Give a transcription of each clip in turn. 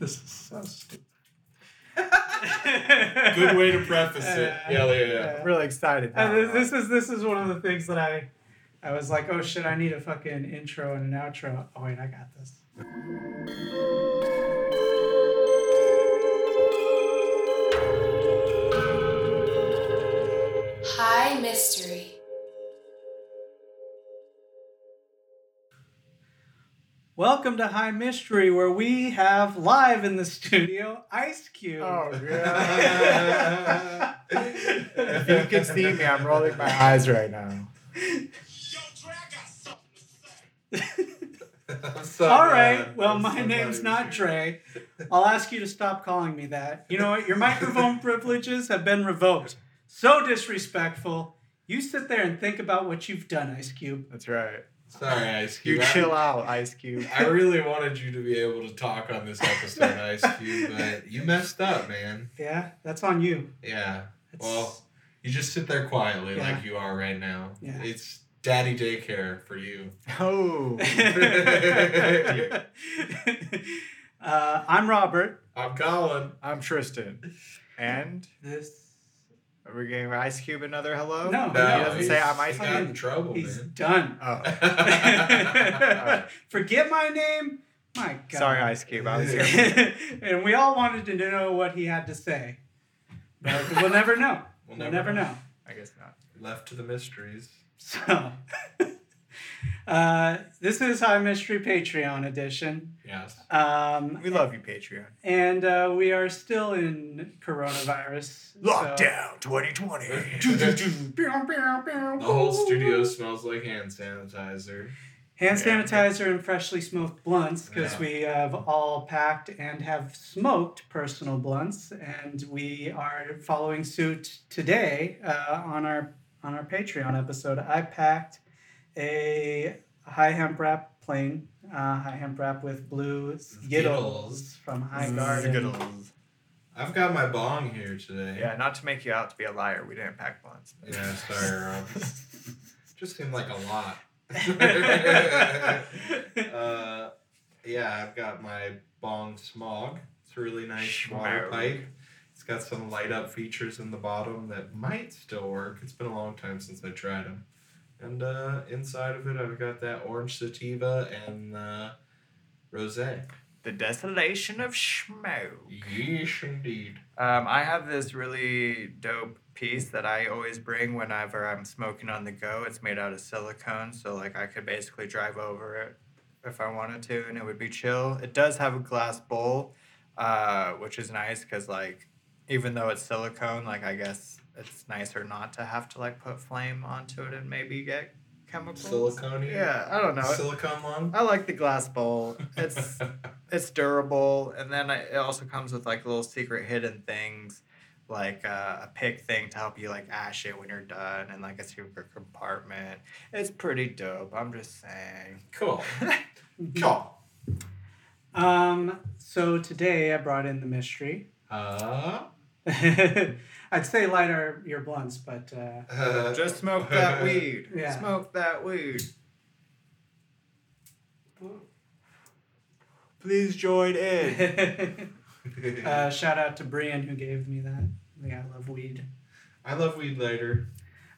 This is so stupid. Good way to preface it. Uh, yeah, yeah, yeah. I'm really excited. And this, this is this is one of the things that I I was like, oh shit, I need a fucking intro and an outro. Oh wait, I got this. High Mystery. Welcome to High Mystery, where we have live in the studio Ice Cube. Oh yeah. if you can see me, I'm rolling my eyes right now. So, All right. uh, Well, that's my somebody name's not here. Trey. I'll ask you to stop calling me that. You know what? Your microphone privileges have been revoked. So disrespectful. You sit there and think about what you've done, Ice Cube. That's right. Sorry, Ice You Cube. I- chill out, Ice Cube. I really wanted you to be able to talk on this episode, Ice Cube, but you messed up, man. Yeah, that's on you. Yeah. It's- Well, you just sit there quietly Yeah. like you are right now. Yeah. It's daddy daycare for you. Oh. uh, I'm Robert. I'm Colin. I'm Tristan. And This are we giving Ice Cube another hello? No. He doesn't he's- say I'm Ice he got in Cube. trouble, he's man. done. Oh. Forget my name. My God. Sorry, Ice Cube. I was here. and we all wanted to know what he had to say. But we'll never know. We'll We'll never know. I guess not. Left to the mysteries. So, uh, this is High Mystery Patreon edition. Yes. Um, We love you, Patreon. and uh, we are still in coronavirus. Lockdown 2020. The whole studio smells like hand sanitizer. Hand Yeah. sanitizer and freshly smoked blunts because Yeah. we have all packed and have smoked personal blunts, and we are following suit today uh, on our on our Patreon episode. I packed a high hemp wrap plain uh, high hemp wrap with blue Skittles, Skittles. from High Garden. Skittles. I've got my bong here today. Yeah, not to make you out to be a liar, we didn't pack blunts. Yeah, sorry, Rob. Just seemed like a lot. uh, yeah, I've got my Bong Smog. It's a really nice water pipe. It's got some light up features in the bottom that might still work. It's been a long time since I tried them. And uh, inside of it, I've got that orange sativa and uh, rosé. The desolation of smoke. Yes, indeed. Um, I have this really dope piece that I always bring whenever I'm smoking on the go. It's made out of silicone, so like I could basically drive over it if I wanted to, and it would be chill. It does have a glass bowl, uh, which is nice because like even though it's silicone, like I guess it's nicer not to have to like put flame onto it and maybe get chemicals. Silicone. Yeah, I don't know. Silicone lung. I like the glass bowl. It's it's durable, and then it also comes with like little secret hidden things, like uh, a pick thing to help you like ash it when you're done, and like a secret compartment. It's pretty dope. I'm just saying. Cool. Cool. Um, so today I brought in the mystery. Uh, I'd say light our, your blunts, but uh, uh, Just smoke that weed. Yeah. Smoke that weed. Please join in. uh, shout out to Brian who gave me that. Yeah, I love weed. I love weed later.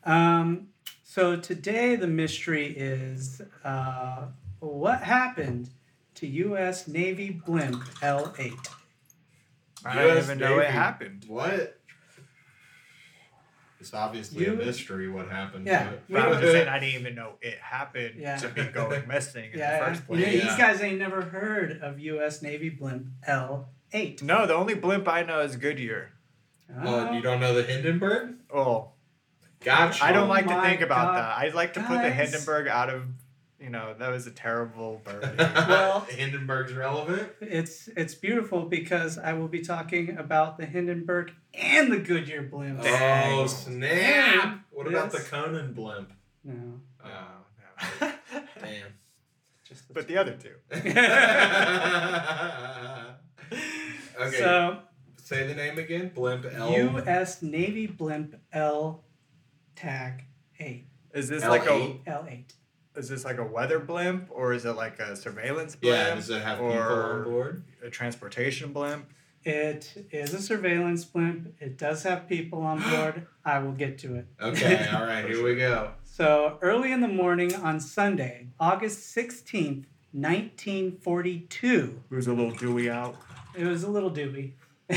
Um, so today the mystery is uh, what happened to U.S. Navy blimp L8? I don't US even know it happened. What? It's obviously You- a mystery what happened. Yeah. to it. But I'm just saying I didn't even know it happened Yeah. to be going missing in Yeah, the first place. You- Yeah. these guys ain't never heard of U.S. Navy blimp L8. No, the only blimp I know is Goodyear. Oh. Well, you don't know the Hindenburg? Oh, Gotcha. I don't Oh like to oh think about God, that. I'd like to put the. Hindenburg out of, you know, that was a terrible bird. Well- Hindenburg's relevant. It's it's beautiful because I will be talking about the Hindenburg and the Goodyear blimp. Oh Dang. snap! What about the Yes. Conan blimp? No, Oh, Oh, no. damn. just the but the other two. okay. So Say the name again. Blimp L. U.S. Navy blimp L tag eight Is this like a L8? L eight. Is this like a weather blimp or is it like a surveillance blimp? Yeah, does it have people on board? a transportation blimp? It is a surveillance blimp. It does have people on board. I will get to it. Okay, all right, here we go. So early in the morning on Sunday, August 16th, 1942, It was a little dewy out. it was a little dewy.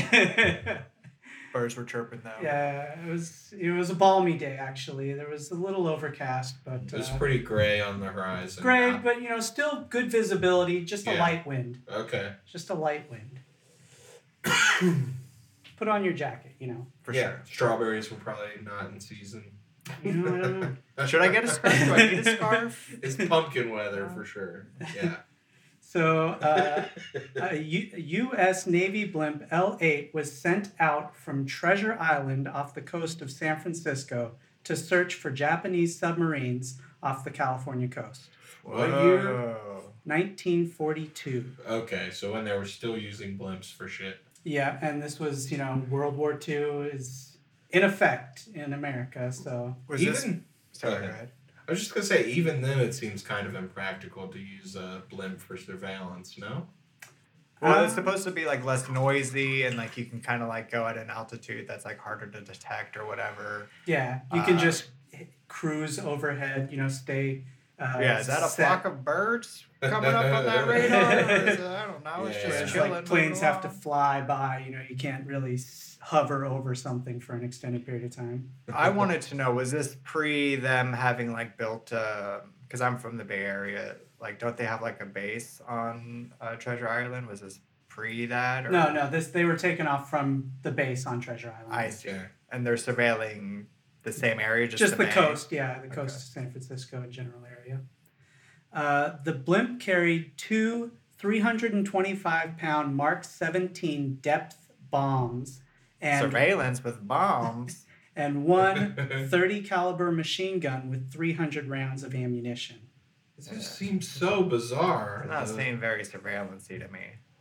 yeah, Birds were chirping though. Yeah, it was it was a balmy day actually. There was a little overcast, but It was uh, pretty gray on the horizon. gray, now. but you know, still good visibility, just a Yeah. light wind. Okay. Just a light wind. Put on your jacket, you know. For yeah, sure. strawberries were probably not in season. You know, I don't know. Should I get a scarf? Do I need a scarf? It's pumpkin weather for sure. Yeah. So, uh, a U- U.S. Navy blimp L 8 was sent out from Treasure Island off the coast of San Francisco to search for Japanese submarines off the California coast. What year? Whoa. 1942. Okay, so when they were still using blimps for shit. Yeah, and this was, you know, World War II is in effect in America. So, Was even, this? Sorry, Go go ahead. Ahead. I was just gonna say, even then, it seems kind of impractical to use a blimp for surveillance. No. Well, it's Um, supposed to be like less noisy and like you can kind of like go at an altitude that's like harder to detect or whatever. yeah, you can Uh, just cruise overhead, you know, stay. Uh, yeah, is that a flock of birds coming up on that radar? It, I don't know. It's Yeah. just It's chilling. like planes have to fly by. You know, you can't really hover over something for an extended period of time. I wanted to know was this pre them having like built because I'm from the Bay Area. Like, don't they have like a base on uh, Treasure Island? Was this pre that? Or? No, no, this they were taken off from the base on Treasure Island. I see. And they're surveilling the same area, just, just, the Bay? coast, yeah, the coast Okay. of San Francisco and general area. Uh, the blimp carried two 325 pound Mark 17 depth bombs and Surveillance with bombs. and one 30 caliber machine gun with 300 rounds of ammunition. It just seems so bizarre. It's not The- seem very surveillancey to me.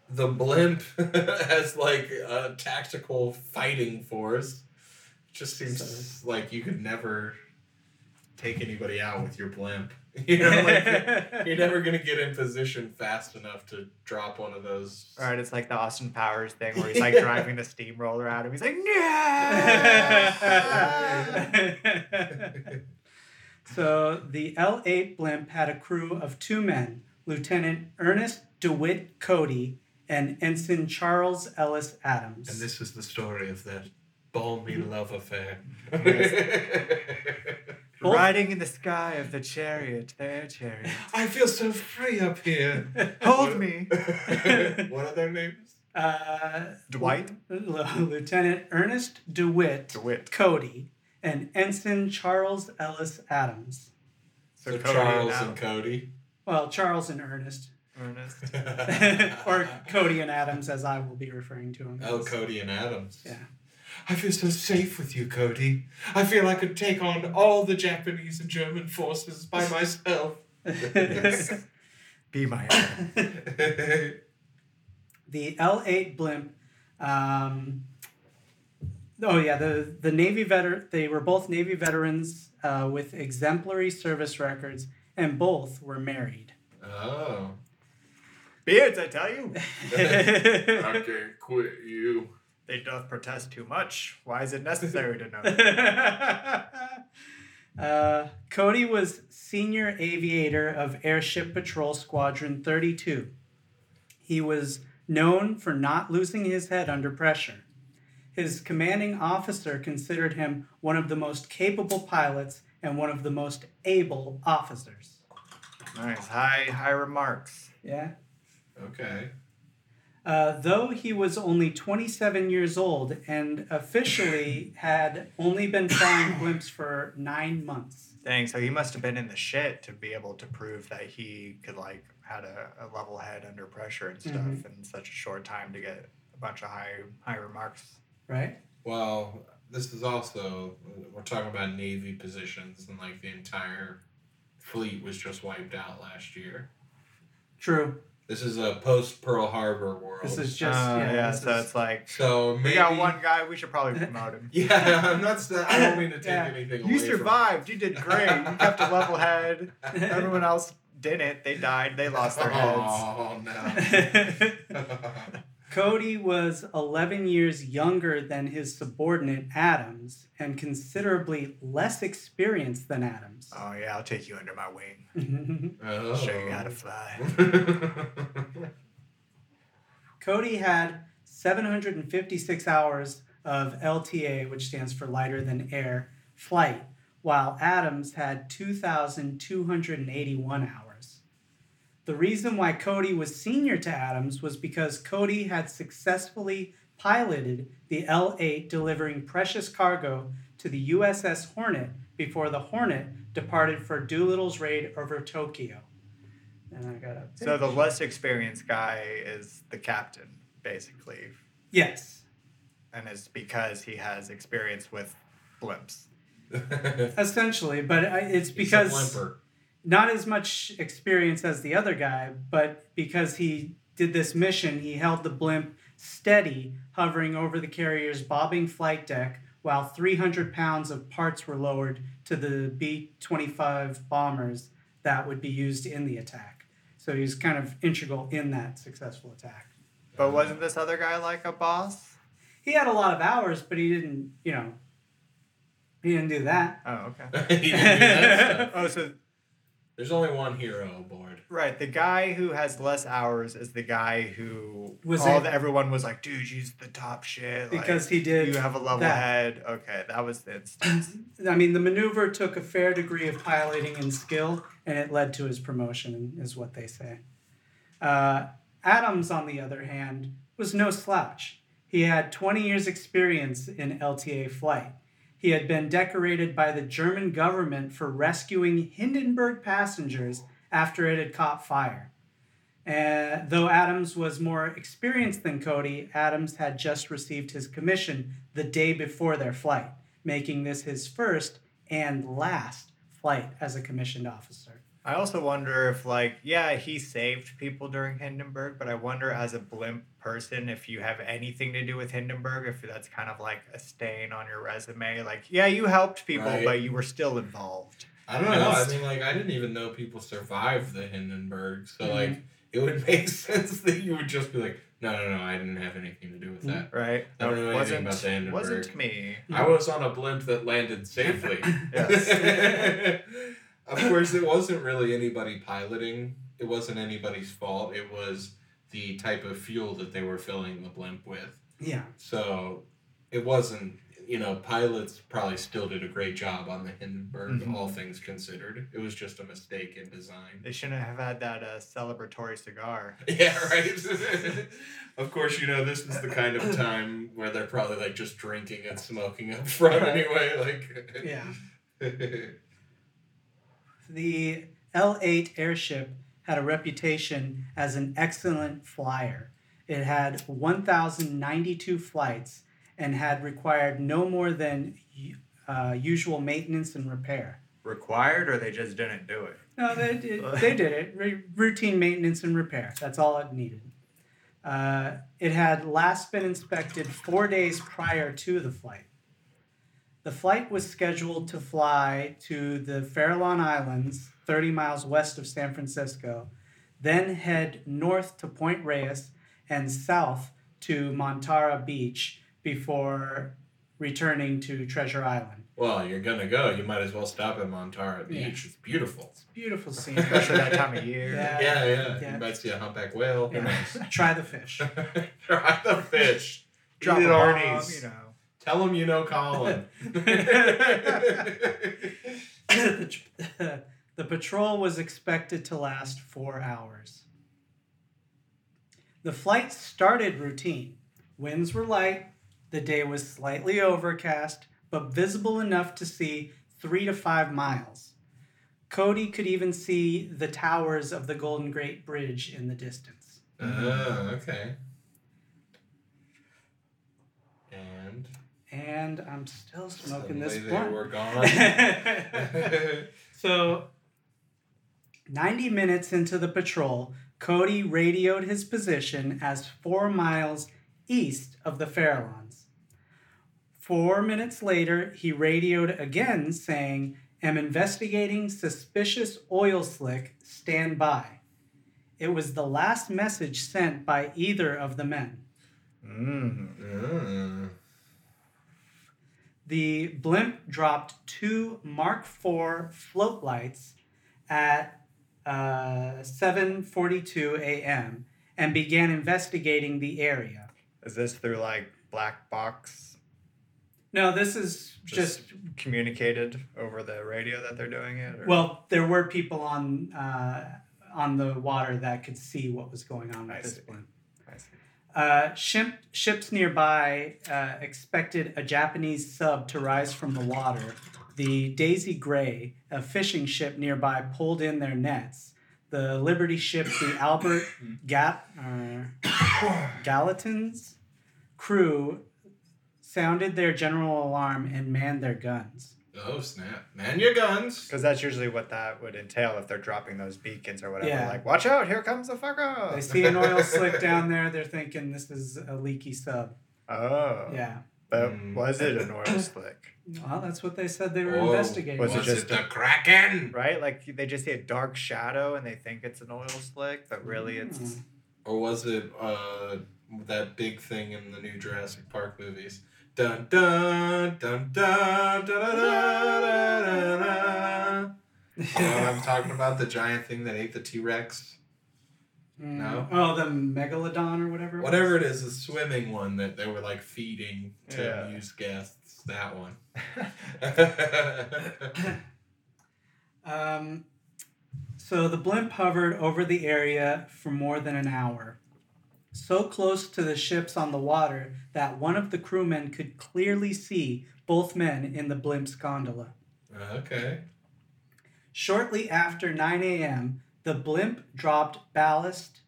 the blimp as like a tactical fighting force. Just seems like you could never take anybody out with your blimp. You know, like you're never gonna get in position fast enough to drop one of those. All right, it's like the Austin Powers thing where he's like driving the steamroller at him. He's like, yeah. so the L 8 blimp had a crew of two men Lieutenant Ernest DeWitt Cody and Ensign Charles Ellis Adams. And this is the story of that balmy love affair. Riding in the sky of the chariot, their chariot. I feel so free up here. Hold me. what are their names? uh, Dwight Lieutenant Ernest DeWitt DeWitt. Cody and Ensign Charles Ellis Adams. So, Cody Charles Adam- and Cody. Well, Charles and Ernest. Ernest. or Cody and Adams, as I will be referring to him. Oh, as. Cody and Adams. Yeah. I feel so safe with you, Cody. I feel I could take on all the Japanese and German forces by myself. Be my enemy. the L eight blimp. Um, oh yeah, the the Navy veteran. They were both Navy veterans uh, with exemplary service records, and both were married. oh. Beards, I tell you. I can't quit you. They doth protest too much. Why is it necessary to know? uh, Cody was senior aviator of Airship Patrol Squadron 32. He was known for not losing his head under pressure. His commanding officer considered him one of the most capable pilots and one of the most able officers. nice. High, high remarks. Yeah. Okay. Uh, though he was only 27 years old and officially had only been flying blimps for nine months. Dang, so he must have been in the shit to be able to prove that he could like had a, a level head under pressure and stuff Mhm. in such a short time to get a bunch of high high remarks. Right? Well, this is also we're talking about Navy positions and like the entire fleet was just wiped out last year. True. This is a post Pearl Harbor world. This is just Uh, yeah. yeah, so is- it's like so maybe we got one guy. We should probably promote him. Yeah, I'm not. st- I don't mean to take Yeah. anything away from You from- survived. You did great. You kept a level head. Everyone else didn't. They died. They lost their heads. Oh no. Cody was 11 years younger than his subordinate Adams and considerably less experienced than Adams. Oh yeah, I'll take you under my wing. oh. Show you how to fly. Cody had 756 hours of LTA, which stands for lighter than air, flight, while Adams had 2,281 hours. The reason why Cody was senior to Adams was because Cody had successfully piloted the L 8 delivering precious cargo to the USS Hornet before the Hornet departed for Doolittle's raid over Tokyo. And I got a So the less experienced guy is the captain, basically, yes, and it's because he has experience with blimps. essentially, but I- it's He's a because blimper. Not as much experience as the other guy, but because he did this mission, he held the blimp steady, hovering over the carrier's bobbing flight deck while 300 pounds of parts were lowered to the B 25 bombers that would be used in the attack. So he's kind of integral in that successful attack. But wasn't this other guy like a boss? He had a lot of hours, but he didn't, you know, he didn't do that. Oh, okay. He didn't do that stuff. Oh, so There's only one hero aboard. right, the guy who has less hours is the guy who Was all it- the, everyone was like, dude, he's the top shit. like, Because he did you have a level that. head. Okay, that was the instance. I mean, the maneuver took a fair degree of piloting and skill, and it led to his promotion, is what they say. Uh, Adams, on the other hand, was no slouch. He had 20 years' experience in LTA flight. He had been decorated by the German government for rescuing Hindenburg passengers after it had caught fire. Uh, though Adams was more experienced than Cody, Adams had just received his commission the day before their flight, making this his first and last flight as a commissioned officer. I also wonder if, like, yeah, he saved people during Hindenburg, but I wonder as a blimp person if you have anything to do with Hindenburg, if that's kind of like a stain on your resume. Like, yeah, you helped people, Right. but you were still involved. I don't know. I mean, like, I didn't even know people survived the Hindenburg. So, Mhm. like, it would make sense that you would just be like, no, no, no, I didn't have anything to do with that. Right? I don't know anything wasn't, about the Hindenburg. wasn't me. I was on a blimp that landed safely. Yes. of course, it wasn't really anybody piloting. It wasn't anybody's fault. It was the type of fuel that they were filling the blimp with. Yeah. So it wasn't, you know, pilots probably still did a great job on the Hindenburg, Mhm. all things considered. It was just a mistake in design. They shouldn't have had that uh, celebratory cigar. Yeah, right. of course, you know, this is the kind of time where they're probably like just drinking and smoking up front anyway. Like, Yeah. The L 8 airship had a reputation as an excellent flyer. It had 1,092 flights and had required no more than uh, usual maintenance and repair. Required, or they just didn't do it? No, they did, they did it. Ru- routine maintenance and repair. That's all it needed. Uh, it had last been inspected four days prior to the flight. The flight was scheduled to fly to the Farallon Islands, 30 miles west of San Francisco, then head north to Point Reyes and south to Montara Beach before returning to Treasure Island. well, you're gonna go. You might as well stop at Montara Beach. Yeah. It's beautiful. It's a beautiful scene. Especially that time of year. Yeah. Yeah, yeah. Yeah. You might see a humpback whale. Yeah. Try the fish. Try the fish. Drop Eat it, bomb, Arnie's. you know. Tell him you know Colin. the, the patrol was expected to last four hours. The flight started routine. Winds were light, the day was slightly overcast, but visible enough to see three to five miles. Cody could even see the towers of the Golden Gate Bridge in the distance. oh, okay. And I'm still smoking this blunt. were gone. So, 90 minutes into the patrol, Cody radioed his position as four miles east of the Farallones. Four minutes later, he radioed again saying, Am investigating suspicious oil slick, stand by. It was the last message sent by either of the men. Mm. The blimp dropped two Mark IV float lights at uh, 7:42 a.m. and began investigating the area. Is this through like black box No, this is just, just, communicated over the radio that they're doing it? Or? well, there were people on uh, on the water that could see what was going on with I this see. blimp. Uh, ship, ships nearby uh, expected a Japanese sub to rise from the water. The Daisy Gray, a fishing ship nearby, pulled in their nets. The Liberty ship, the Albert Gap, uh, Gallatin's crew sounded their general alarm and manned their guns. Oh snap! Man your guns. Because that's usually what that would entail if they're dropping those beacons or whatever. Yeah. Like, watch out, here comes the fucker. They see an oil slick down there, they're thinking this is a leaky sub. Oh. Yeah. But Mm. was it an oil slick? Well, that's what they said they were Oh, investigating. Was Was, it it, just the a- Kraken? Right? Like they just see a dark shadow and they think it's an oil slick, but really it's Mm. Or was it uh, that big thing in the new Jurassic Park movies? dun dun dun dun dun dun dun. You know what I'm talking about? The giant thing that ate the T Rex. Mm. No. Oh, the megalodon or whatever. It whatever was. it is, the swimming one that they were like feeding to yeah. guests. That one. um, so the blimp hovered over the area for more than an hour so close to the ships on the water that one of the crewmen could clearly see both men in the blimp's gondola. okay. Shortly after 9 a.m., the blimp dropped ballast,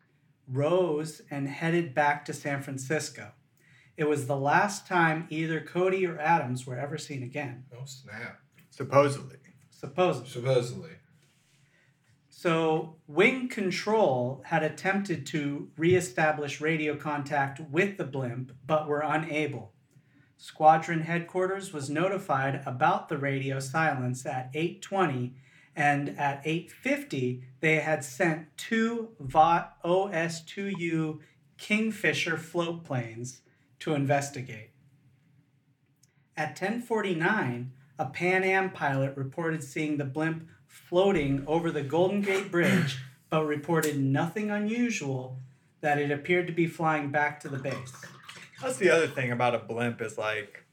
rose, and headed back to San Francisco. It was the last time either Cody or Adams were ever seen again, Oh snap! supposedly. supposedly. Supposedly. So, Wing Control had attempted to reestablish radio contact with the blimp, but were unable. Squadron headquarters was notified about the radio silence at 8:20, and at 8:50 they had sent two VOT OS2U Kingfisher float planes to investigate. At 10:49, a Pan Am pilot reported seeing the blimp floating over the Golden Gate Bridge, but reported nothing unusual that it appeared to be flying back to the base. That's the other thing about a blimp is like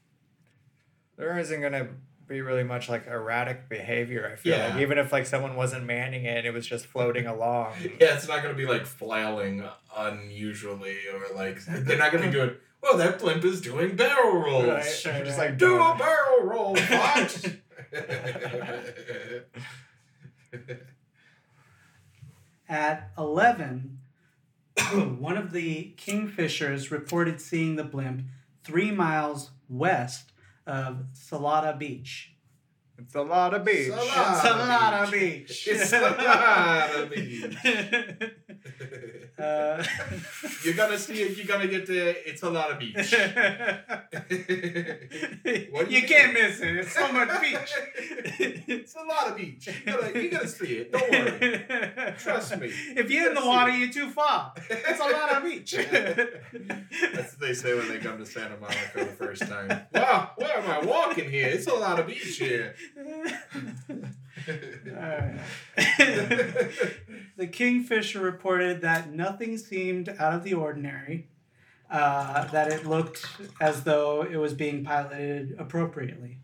there isn't gonna be really much like erratic behavior. I feel Yeah. like even if like someone wasn't manning it, it was just floating along. Yeah, it's not gonna be like flailing unusually or like they're not gonna be doing. Well, that blimp is doing barrel rolls. Right, right, Just right. like do a barrel roll, Fox. At 11, one of the Kingfishers reported seeing the blimp three miles west of Salada Beach. It's a lot of beach. It's a lot of Beach. It's a lot of Beach. Uh, You're gonna see it. You're gonna get there. It's a lot of beach. What you you can't miss it. It's so much beach. it's a lot of beach. You gotta, you gotta see it. Don't worry. Trust me. If you're in the water, see. you're too far. It's a lot of beach. That's what they say when they come to Santa Monica the first time. Wow, where am I walking here? It's a lot of beach here. The Kingfisher reported that nothing seemed out of the ordinary, uh, that it looked as though it was being piloted appropriately.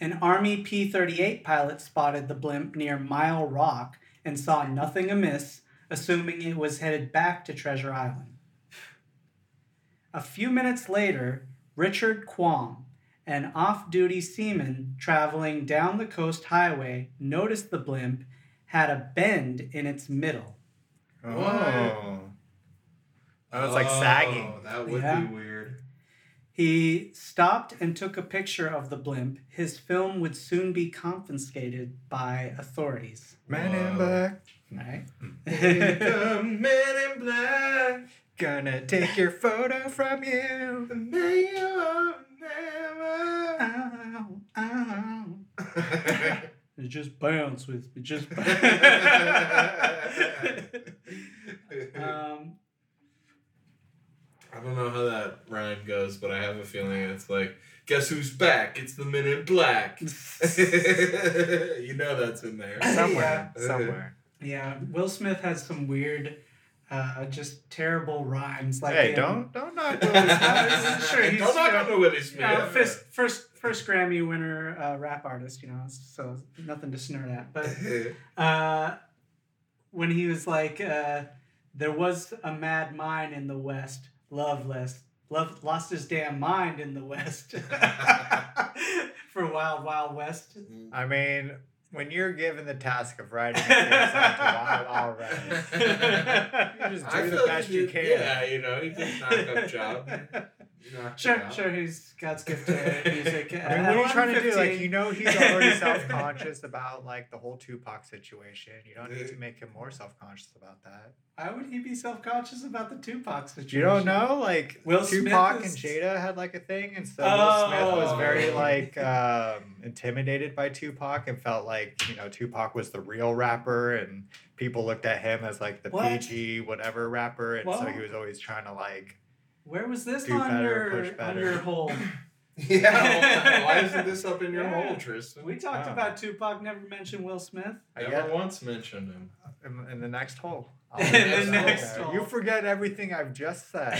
An Army P 38 pilot spotted the blimp near Mile Rock and saw nothing amiss, assuming it was headed back to Treasure Island. A few minutes later, Richard Quam, an off duty seaman traveling down the coast highway, noticed the blimp had a bend in its middle. Oh. Oh, it's like sagging. Oh, That would Yeah. be weird. He stopped and took a picture of the blimp. His film would soon be confiscated by authorities. Man in black. right? The men in black. Gonna take your photo from you. The mayor never. Ow, ow. It just bounce with me, just um, I don't know how that rhyme goes, but I have a feeling it's like, guess who's back? It's the men in black. you know that's in there. Somewhere. Yeah. Somewhere. yeah, Will Smith has some weird, uh, just terrible rhymes. Like hey, in- don't don't knock Will Smith. Sure, he's, Don't knock you on know, the Willie Smith. you know, first, first, first Grammy winner uh, rap artist, you know, so nothing to snort at. But uh, when he was like, uh, there was a mad mind in the West, loveless, love, lost his damn mind in the West for Wild Wild West. I mean, when you're given the task of writing a theme song to Wild All Right, you just I do the best like you you- can. Yeah, you know, he did a knock-up job. You knocked Sure, out. sure, he's God's gift to music. I mean, what uh, are you trying to do? Like, you know, he's already self-conscious about like the whole Tupac situation. You don't need to uh, make him more self-conscious about that. Why would he be self conscious about the Tupac situation? You don't know, like Will Tupac is- and Jada had like a thing, and so Will Smith was Oh. very like um, intimidated by Tupac and felt like you know Tupac was the real rapper, and people looked at him as like the What? PG whatever rapper, and so he was always trying to like. Where was this Do on better, your push on your hole? Yeah, why isn't this up in your Yeah. hole, Tristan? We talked about Tupac, never mentioned Will Smith. I Never get once mentioned him. in, in the next hole. In the I'll- next hole. You forget everything I've just said.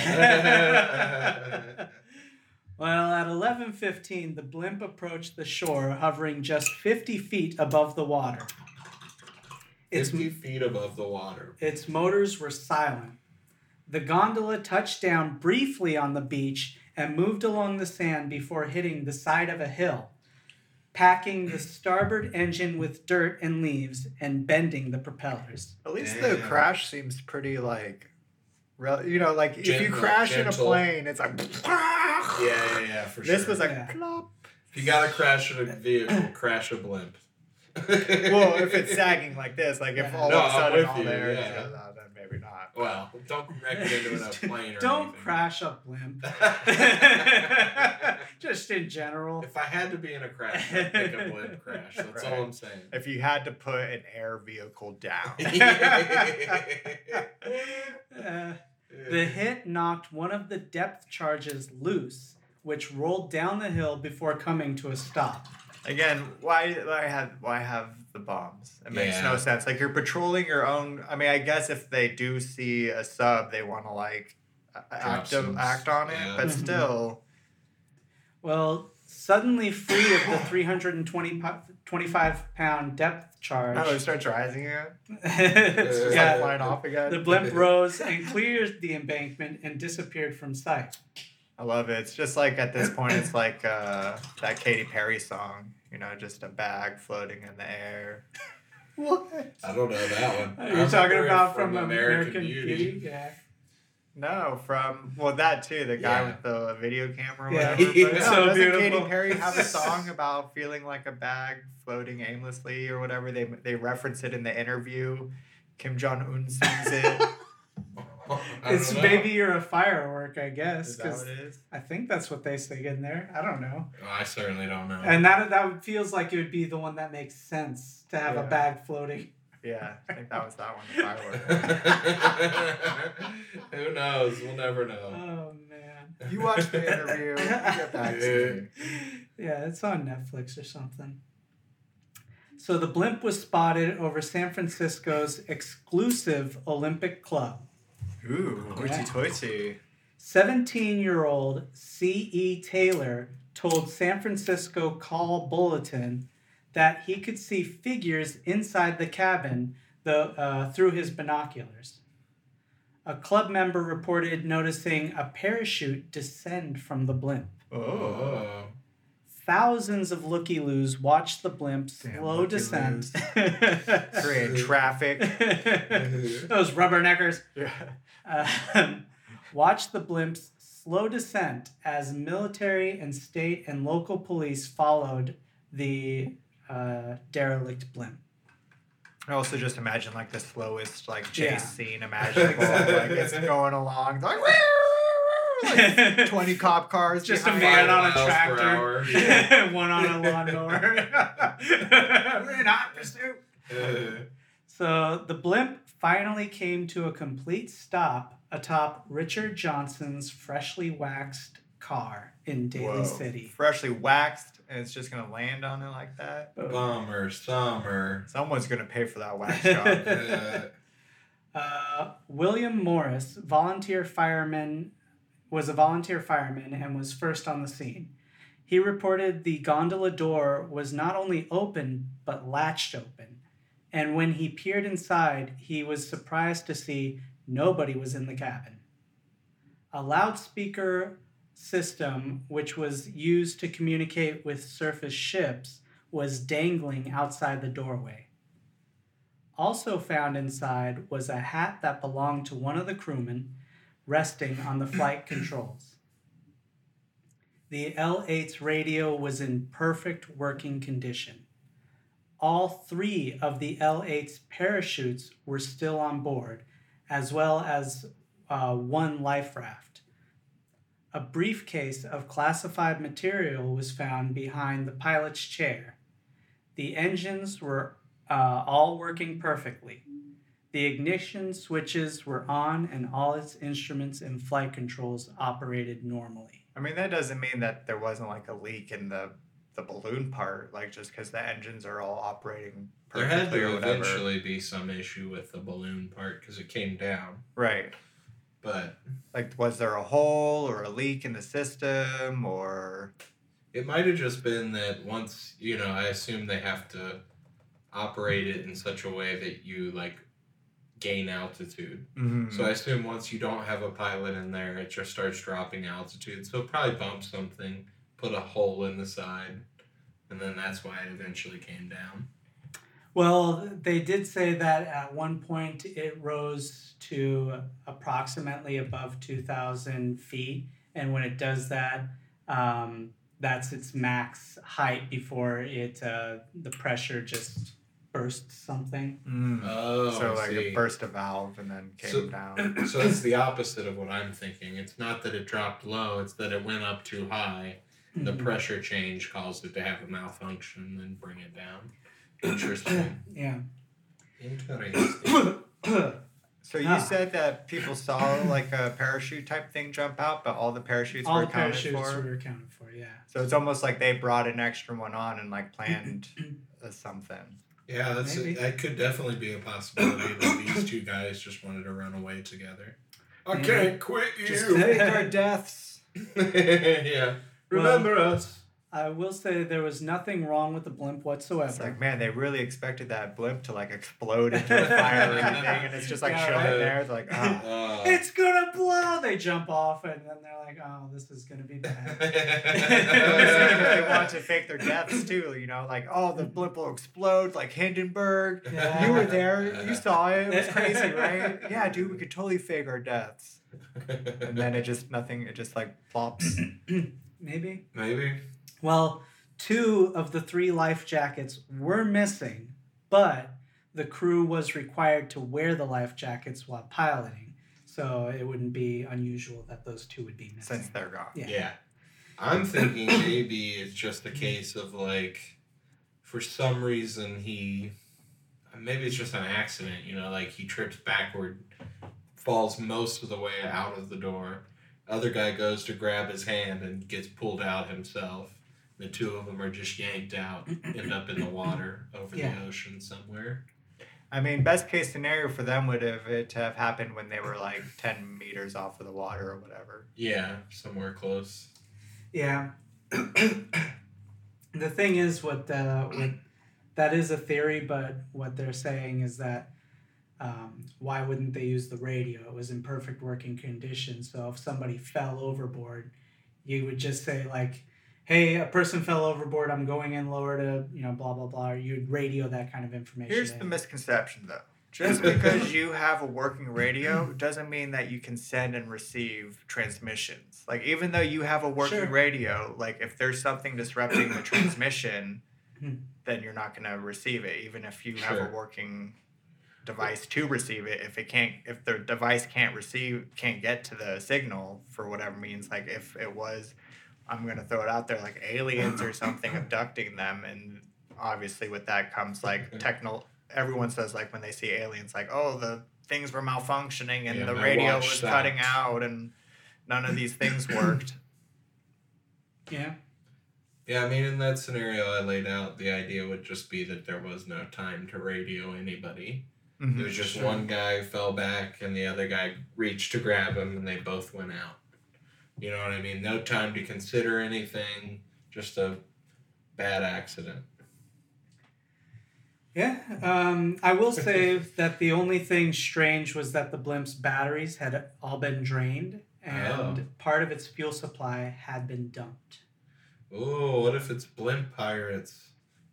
well, at 11:15, the blimp approached the shore, hovering just 50 feet above the water. Its, 50 feet above the water. its motors were silent. The gondola touched down briefly on the beach and moved along the sand before hitting the side of a hill, packing the starboard engine with dirt and leaves and bending the propellers. At least the crash seems pretty like, rel- you know, like if you Gentle- crash in a plane, it's like. Yeah, yeah, yeah, for sure. This was like Yeah. plop. If you gotta crash in a vehicle, crash a blimp. Well, if it's sagging like this, like if Yeah. all No, of a I'm sudden all you, there, yeah. Well, don't wreck it into a plane or Don't anything. crash a blimp. Just in general. If I had to be in a crash, I'd pick a blimp crash. That's all I'm saying. If you had to put an air vehicle down, Uh, the hit knocked one of the depth charges loose, which rolled down the hill before coming to a stop. again, why why have why have the bombs? It makes no sense. Like you're patrolling your own. I mean, I guess if they do see a sub, they want to like act some- act on it, yeah. but Mhm. still. Well, suddenly free of the 325 pound depth charge, Oh, it starts rising again. It's- It's just yeah, like flying off again. the blimp rose and cleared the embankment and disappeared from sight. I love it. It's just like at this point, it's like uh, that Katy Perry song. You know, just a bag floating in the air. what? I don't know that one. I You're talking about from, American, Beauty. Beauty? Yeah. No, from well that too. The guy Yeah. with the video camera. Or Yeah. whatever. But It's no, so doesn't Katy beautiful. Perry have a song about feeling like a bag floating aimlessly or whatever? They they reference it in the interview. Kim Jong Un sings it. It's know. maybe you're a firework, I guess. Is that 'cause what it is? I think that's what they say in there. I don't know. Oh, I certainly don't know. And that that feels like it would be the one that makes sense to have a bag floating. Yeah, I think that was that one. The firework. Who knows? We'll never know. Oh man. You watch the interview. You get back to me. Yeah, it's on Netflix or something. So the blimp was spotted over San Francisco's exclusive Olympic Club. Ooh, hoity-toity. 17 year old C.E. Taylor told San Francisco Call Bulletin that he could see figures inside the cabin the, uh, through his binoculars. A club member reported noticing a parachute descend from the blimp. Oh. Thousands of looky loos watched the blimp slow descent. Create traffic. Those rubberneckers. Yeah. Um, watch the blimp's slow descent as military and state and local police followed the uh, derelict blimp. I also just imagine like the slowest like chase Yeah. scene imaginable. Like it's going along, like, like twenty cop cars. Just a behind man on a tractor, yeah. one on a lawnmower. We're in hot pursuit. Uh, So the blimp finally came to a complete stop atop Richard Johnson's freshly waxed car in Daly Whoa. City. freshly waxed, and it's just gonna land on it like that. bummer, summer. Someone's gonna pay for that wax job. Uh, Uh, William Morris, volunteer fireman, was a volunteer fireman and was first on the scene. He reported the gondola door was not only open but latched open, and when he peered inside, he was surprised to see nobody was in the cabin. A loudspeaker system, which was used to communicate with surface ships, was dangling outside the doorway. Also found inside was a hat that belonged to one of the crewmen resting on the flight controls. The L 8's radio was in perfect working condition. All three of the L 8's parachutes were still on board, as well as uh, one life raft. A briefcase of classified material was found behind the pilot's chair. The engines were uh, all working perfectly. The ignition switches were on, and all its instruments and flight controls operated normally. I mean, that doesn't mean that there wasn't like a leak in the the balloon part, like just because the engines are all operating there had to eventually be some issue with the balloon part because it came down. Right. But Like, was there a hole or a leak in the system, or it might have just been that once, you know, I assume they have to operate it in such a way that you like gain altitude. Mm-hmm. So I assume once you don't have a pilot in there, it just starts dropping altitude. So it probably bumped something, put a hole in the side, and then that's why it eventually came down. Well, they did say that at one point it rose to approximately above 2,000 feet. And when it does that, um, that's its max height before it uh, the pressure just bursts something. Mm. Oh, so like see. it burst a valve and then came So- down. so it's the opposite of what I'm thinking. It's not that it dropped low, it's that it went up too high. The Mhm. pressure change caused it to have a malfunction and bring it down. Interesting. Yeah. Interesting. So you Ah. said that people saw like a parachute type thing jump out, but all the parachutes All were the accounted parachutes for. were accounted for, yeah. So it's almost like they brought an extra one on and like planned something. Yeah, that's Maybe. that could definitely be a possibility that these two guys just wanted to run away together. I Maybe. can't quit Just you. fake our deaths. yeah. Remember us. I will say there was nothing wrong with the blimp whatsoever. It's like, man, they really expected that blimp to like explode into a fire or anything, and it's just like Yeah, chilling right. there. It's like, ah. Uh, it's gonna blow! They jump off and then they're like, oh, this is gonna be bad. they want to fake their deaths too, you know, like, oh, the blimp will explode, like Hindenburg. Yeah. You were there, you saw it, it was crazy, right? Yeah, dude, we could totally fake our deaths. And then it just, nothing, it just like plops. Maybe. Maybe. Well, two of the three life jackets were missing, but the crew was required to wear the life jackets while piloting. So it wouldn't be unusual that those two would be missing. since they're gone. Yeah. Yeah. I'm thinking maybe it's just a case of like, for some reason he, maybe it's just an accident, you know, like he trips backward, falls most of the way out of the door. Other guy goes to grab his hand and gets pulled out himself. The two of them are just yanked out, end up in the water over Yeah. the ocean somewhere. I mean, best case scenario for them would have it to have happened when they were like 10 meters off of the water or whatever. Yeah, somewhere close. Yeah. the thing is, what uh, what that is a theory, but what they're saying is that um, why wouldn't they use the radio? It was in perfect working condition. So if somebody fell overboard, you would just say like, "Hey, a person fell overboard. I'm going in lower to you know blah blah blah." You'd radio that kind of information. Here's in. the misconception though. Just because you have a working radio doesn't mean that you can send and receive transmissions. Like even though you have a working Sure. radio, like if there's something disrupting the transmission, Hmm. then you're not going to receive it, even if you have a working device to receive it. If it can't, if the device can't receive, can't get to the signal for whatever means, like if it was, I'm going to throw it out there, like aliens or something abducting them, and obviously with that comes like techno. Everyone says like when they see aliens, like oh the things were malfunctioning and Yeah, the radio was stopped. cutting out and none of these things worked. Yeah. Yeah, I mean, in that scenario I laid out, the idea would just be that there was no time to radio anybody. It was just Sure. one guy fell back and the other guy reached to grab him and they both went out. You know what I mean? No time to consider anything, just a bad accident. Yeah. Um, I will say that the only thing strange was that the blimp's batteries had all been drained and Oh. part of its fuel supply had been dumped. Oh, what if it's blimp pirates?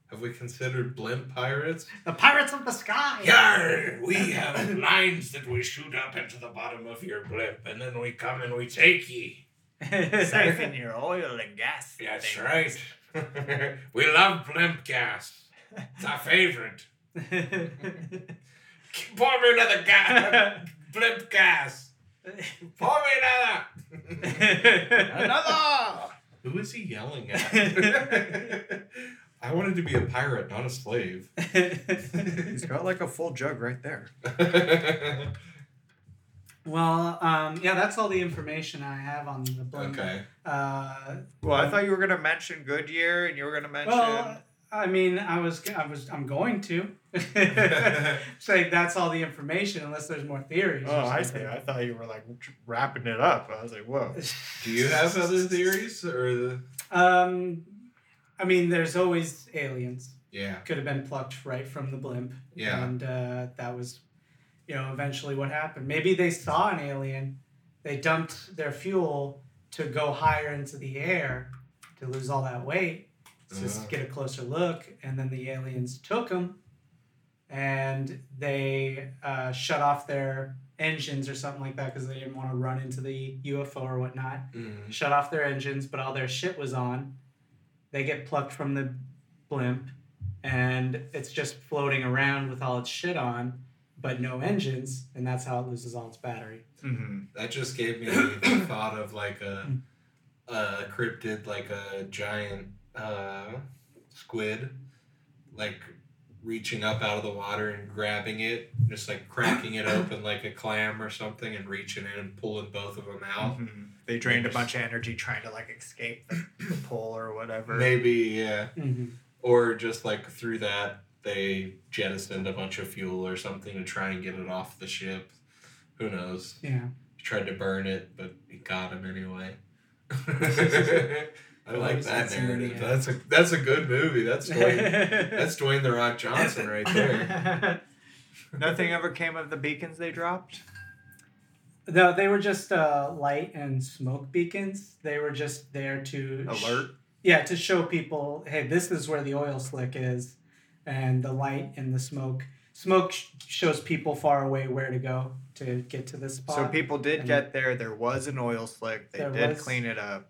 Have we considered blimp pirates? The pirates of the sky. Yar! We have lines that we shoot up into the bottom of your blimp, and then we come and we take ye. Siphon your oil and gas. That's thing. right. we love blimp gas. It's our favorite. Pour me another gas. blimp gas. Pour me another. Another. Who is he yelling at? I wanted to be a pirate, not a slave. He's got like a full jug right there. well, um, yeah, that's all the information I have on the book. okay. Uh, Well, I thought you were gonna mention Goodyear, and you were gonna mention. well, I mean, I was, I was, I'm going to say that's all the information, unless there's more theories. oh, I see. I thought you were like wrapping it up. I was like, whoa. Do you have other theories or the? Um, I mean, there's always aliens. Yeah. Could have been plucked right from the blimp. Yeah. And uh, that was, you know, eventually what happened. Maybe they saw an alien, they dumped their fuel to go higher into the air to lose all that weight, just Uh-huh. get a closer look, and then the aliens took them, and they uh, shut off their engines or something like that because they didn't want to run into the UFO or whatnot Mm. shut off their engines, but all their shit was on. They get plucked from the blimp, and it's just floating around with all its shit on, but no engines, and that's how it loses all its battery. Mm-hmm. That just gave me the thought of like a, a cryptid, like a giant uh, squid, like reaching up out of the water and grabbing it, just like cracking it open like a clam or something, and reaching in and pulling both of them out. Mm-hmm. They drained a bunch of energy trying to like escape the, the pull or whatever. Maybe, yeah. Mm-hmm. Or just like through that, they jettisoned a bunch of fuel or something to try and get it off the ship. Who knows? Yeah. He tried to burn it, but he got him anyway. I Well, like that it's narrative. really- That's a that's a good movie. That's Dwayne. that's Dwayne the Rock Johnson right there. Nothing ever came of the beacons they dropped. no, they were just uh, light and smoke beacons. They were just there to sh- Alert. yeah, to show people, hey, this is where the oil slick is, and the light and the smoke. Smoke sh- shows people far away where to go to get to this spot. So people did and- get there. There was an oil slick. They did was- clean it up.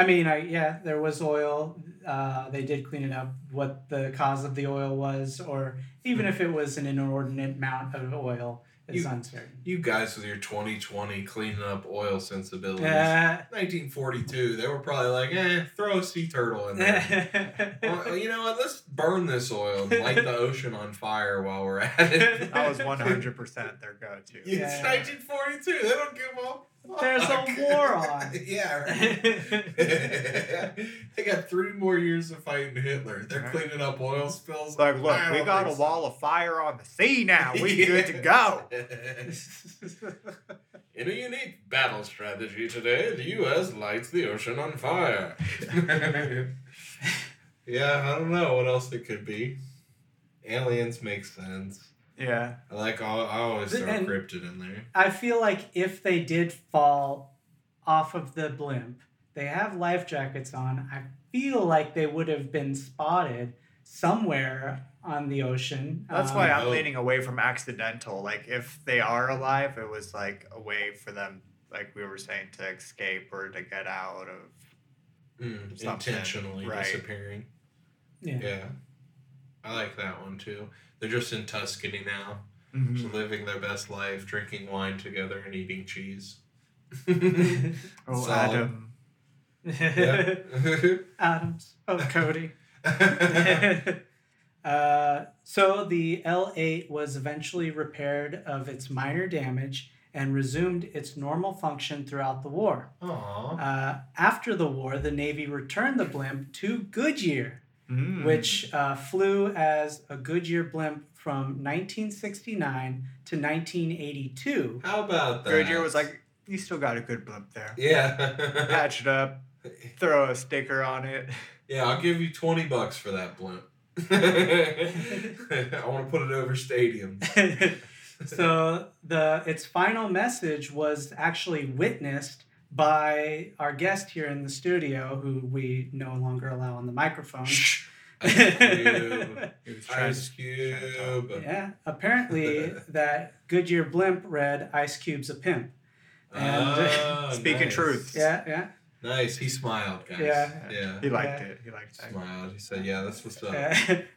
I mean, I yeah, there was oil. Uh, they did clean it up. What the cause of the oil was, or even if it was an inordinate amount of oil, is You- uncertain. You guys with your 2020 cleaning up oil sensibilities. Uh, 1942, they were probably like, eh, throw a sea turtle in there. well, you know what? Let's burn this oil and light the ocean on fire while we're at it. That was one hundred percent their go-to. It's 1942. They don't give a There's a fuck. war on. yeah, right. they got three more years of fighting Hitler. They're Right. cleaning up oil spills. Like, look, I we got a think so. wall of fire on the sea now. We good to go. In a unique battle strategy today, the U.S. lights the ocean on fire. yeah, I don't know what else it could be. Aliens make sense. Yeah. I like. I I always throw And- cryptid in there. I feel like if they did fall off of the blimp, they have life jackets on. I feel like they would have been spotted somewhere on the ocean. That's Um, why I'm Oh. leaning away from accidental. Like, if they are alive, it was like a way for them, like we were saying, to escape or to get out of. Mm, Something, intentionally right. disappearing. Yeah. Yeah. I like that one too. They're just in Tuscany now, Mhm. just living their best life, drinking wine together and eating cheese. Oh, Adam. yeah. Adams. Oh, Cody. uh, so the L8 was eventually repaired of its minor damage and resumed its normal function throughout the war. Aw. Uh, after the war, the Navy returned the blimp to Goodyear, Mm. which uh, flew as a Goodyear blimp from 1969 to 1982. How about that? Goodyear was like, you still got a good blimp there. Yeah. Patch it up, throw a sticker on it. yeah, I'll give you 20 bucks for that blimp. I want to put it over stadium. so the its final message was actually witnessed by our guest here in the studio, who we no longer allow on the microphone. Shh. Ice Cube. He was trying Ice to- Cube. yeah, apparently that Goodyear blimp read "Ice Cube's a pimp." And- Ah, Speaking nice. truth. Yeah, yeah. Nice. He smiled, guys. Yeah. Yeah. He liked Yeah. it. He liked that. Smiled. He said, "Yeah, that's what's up."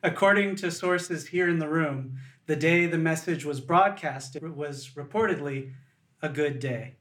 According to sources here in the room, the day the message was broadcast, it was reportedly a good day.